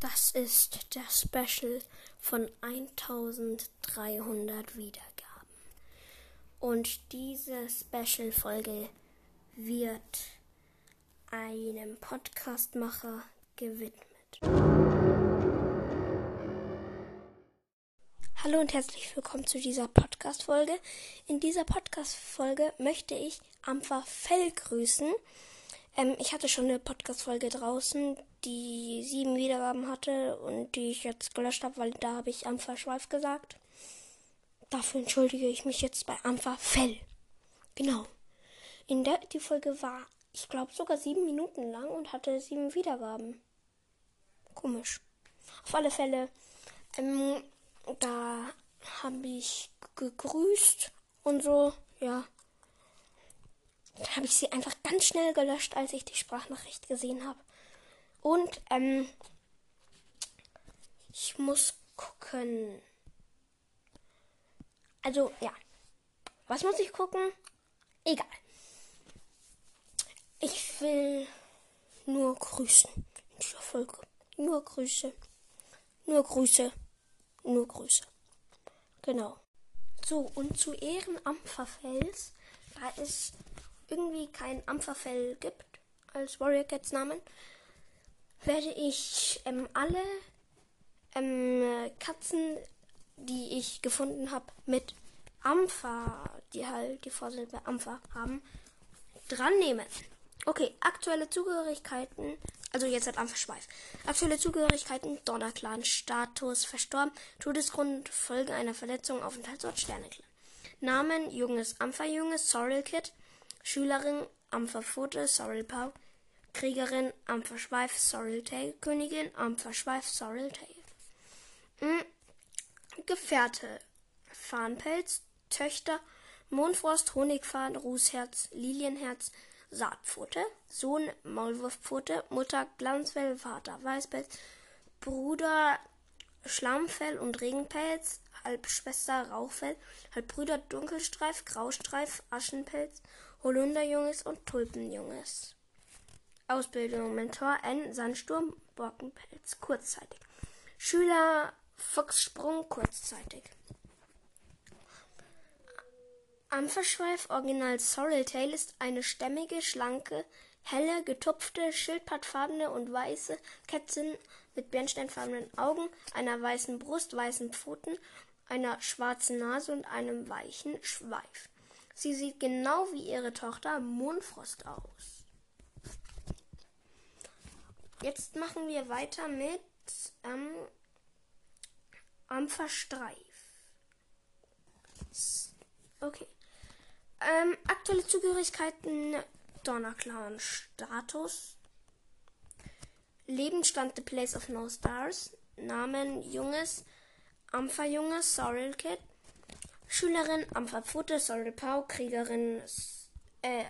Das ist der Special von 1300 Wiedergaben. Und diese Special-Folge wird einem Podcastmacher gewidmet. Hallo und herzlich willkommen zu dieser Podcast-Folge. In dieser Podcast-Folge möchte ich Ampfer Fell grüßen. Ähm, ich hatte schon eine Podcast-Folge draußen, die sieben Wiedergaben hatte und die ich jetzt gelöscht habe, weil da habe ich Ampfer Schweif gesagt. Dafür entschuldige ich mich jetzt bei Ampfer Fell. Genau. In der die Folge war, ich glaube, sogar sieben Minuten lang und hatte sieben Wiedergaben. Komisch. Auf alle Fälle, ähm, da habe ich gegrüßt und so, ja. Dann habe ich sie einfach ganz schnell gelöscht, als ich die Sprachnachricht gesehen habe. Und ähm, ich muss gucken. Also ja, was muss ich gucken? Egal. Ich will nur grüßen in dieser Folge. Nur Grüße. Nur Grüße. Nur Grüße. Genau. So, und zu Ehren Ampferfells, da es irgendwie kein Ampferfell gibt als Warrior Cats Namen, werde ich ähm, alle ähm, Katzen, die ich gefunden habe, mit Ampfer, die halt die Vorsilbe Ampfer haben, dran nehmen. Okay, aktuelle Zugehörigkeiten. Also jetzt hat Ampfer Schweif. Aktuelle Zugehörigkeiten, Donnerclan, Status, verstorben, Todesgrund, Folge einer Verletzung, Aufenthaltsort, Sterneclan. Namen, junges Ampferjunges, Sorrel Kid, Schülerin, Ampferpfote, Sorrel Pau, Kriegerin, Ampferschweif, Sorrel Tail, Königin, Ampferschweif, Sorrel Tail. Hm. Gefährte, Fahnenpelz, Töchter, Mondfrost, Honigfaden, Rußherz, Lilienherz, Saatpfote, Sohn Maulwurfpfote, Mutter Glanzfell, Vater Weißpelz, Bruder Schlammfell und Regenpelz, Halbschwester Rauchfell, Halbbrüder Dunkelstreif, Graustreif, Aschenpelz, Holunderjunges und Tulpenjunges. Ausbildung Mentor N. Sandsturm, Borkenpelz, kurzzeitig. Schüler Fuchssprung, kurzzeitig. Ampferschweif Original Sorrel Tail ist eine stämmige, schlanke, helle, getupfte, schildpattfarbene und weiße Kätzin mit bernsteinfarbenen Augen, einer weißen Brust, weißen Pfoten, einer schwarzen Nase und einem weichen Schweif. Sie sieht genau wie ihre Tochter Mondfrost aus. Jetzt machen wir weiter mit ähm, Ampferstreif. Okay. Ähm, aktuelle Zugehörigkeiten Donnerclan Status. Lebensstand The Place of No Stars. Namen Junges, Ampferjunges, Sorrel Kid. Schülerin, Ampferpfote, Sorrel Pau, Kriegerin, äh,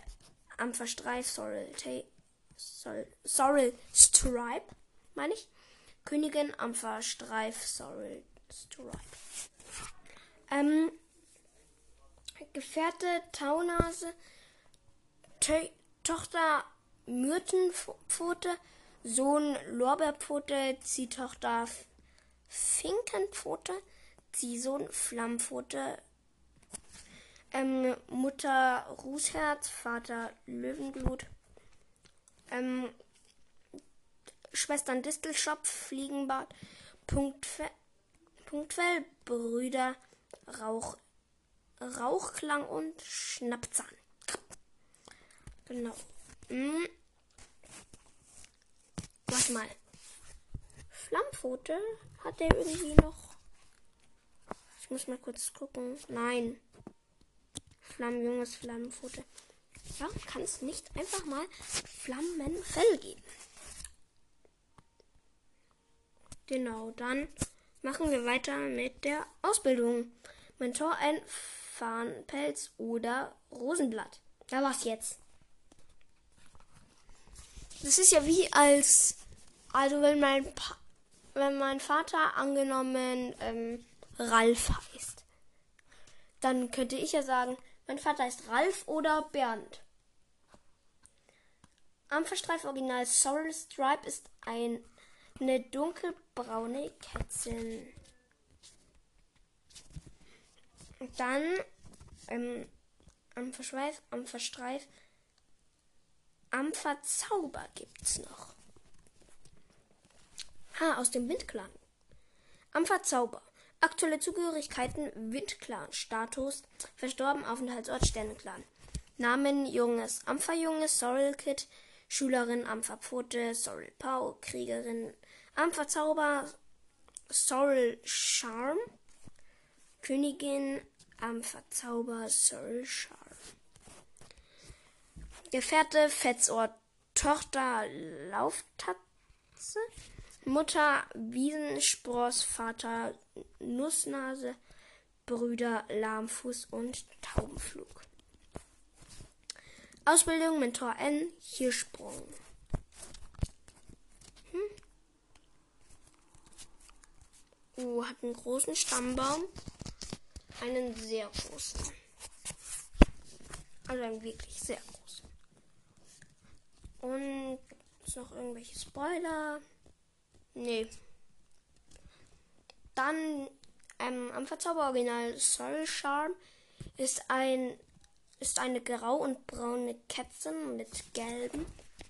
Tay, Sorrel, Sorrel Stripe, meine ich. Königin, Ampferstreif, Sorrel Stripe. Ähm, Gefährte Taunase, Tö Tochter Myrtenpfote, Sohn Lorbeerpfote, Ziehtochter Finkenpfote, Ziehsohn Flammpfote, ähm, Mutter Rußherz, Vater Löwenblut, ähm, Schwestern Distelschopf, Fliegenbart, Punktfe Punktfell, Brüder Rauch Rauchklang und Schnappzahn. Genau. Hm. Warte mal. Flammpfote? Hat der irgendwie noch? Ich muss mal kurz gucken. Nein. Flammenjunges Flammenpfote. Ja, kann es nicht einfach mal Flammenfell geben. Genau, dann machen wir weiter mit der Ausbildung. Mentor ein Farnpelz oder Rosenblatt. Da war's jetzt. Das ist ja wie als, also wenn mein, pa wenn mein Vater angenommen ähm, Ralf heißt, dann könnte ich ja sagen, mein Vater heißt Ralf oder Bernd. Ampferstreif Original Sorrel Stripe ist ein eine dunkelbraune Kätzchen. Dann ähm, am Verschweif, am Verstreif, am Verzauber gibt's noch. Ah, aus dem Windclan. Am Verzauber. Aktuelle Zugehörigkeiten Windclan. Status verstorben Aufenthaltsort Sternenclan. Namen Junges Ampferjunges Sorrel Kid. Schülerin Ampferpfote Sorrel Pau. Kriegerin Ampferzauber Sorrel Charm. Königin Ampferzauber Sorrel Charm. Gefährte Fetzohr Tochter Lauftatze. Mutter Wiesenspross, Vater Nussnase, Brüder Lahmfuß und Taubenflug. Ausbildung Mentor N, Hirschsprung. Hm. Uh, hat einen großen Stammbaum. Einen sehr großen. Also einen wirklich sehr großen. Und noch irgendwelche Spoiler. Nee. Dann ähm, am Verzauber-Original Soul Charm ist ein ist eine grau und braune Kätzchen mit gelben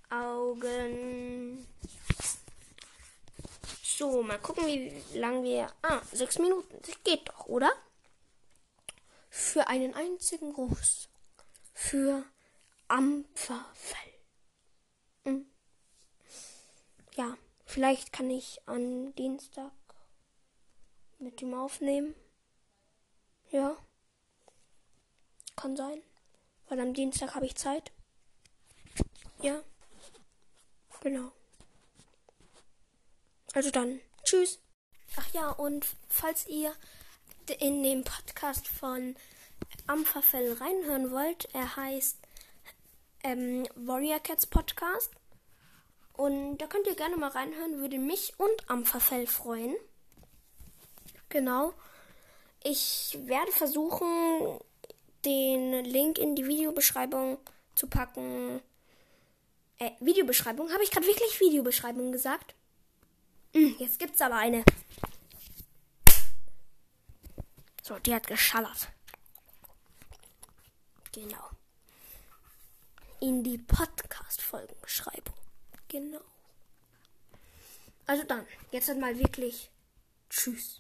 Augen. So, mal gucken, wie lang wir. Ah, sechs Minuten. Das geht doch, oder? Für einen einzigen Gruß. Für Ampferfell. Hm. Ja. Vielleicht kann ich an Dienstag mit ihm aufnehmen. Ja. Kann sein. Weil am Dienstag habe ich Zeit. Ja. Genau. Also dann. Tschüss. Ach ja, und falls ihr in den Podcast von Ampferfell reinhören wollt, er heißt ähm, Warrior Cats Podcast. Und da könnt ihr gerne mal reinhören, würde mich und Ampferfell freuen. Genau. Ich werde versuchen, den Link in die Videobeschreibung zu packen. Äh, Videobeschreibung? Habe ich gerade wirklich Videobeschreibung gesagt? Hm, jetzt gibt's aber eine. So, die hat geschallert. Genau. In die Podcast-Folgenbeschreibung. Genau. Also dann, jetzt halt mal wirklich Tschüss.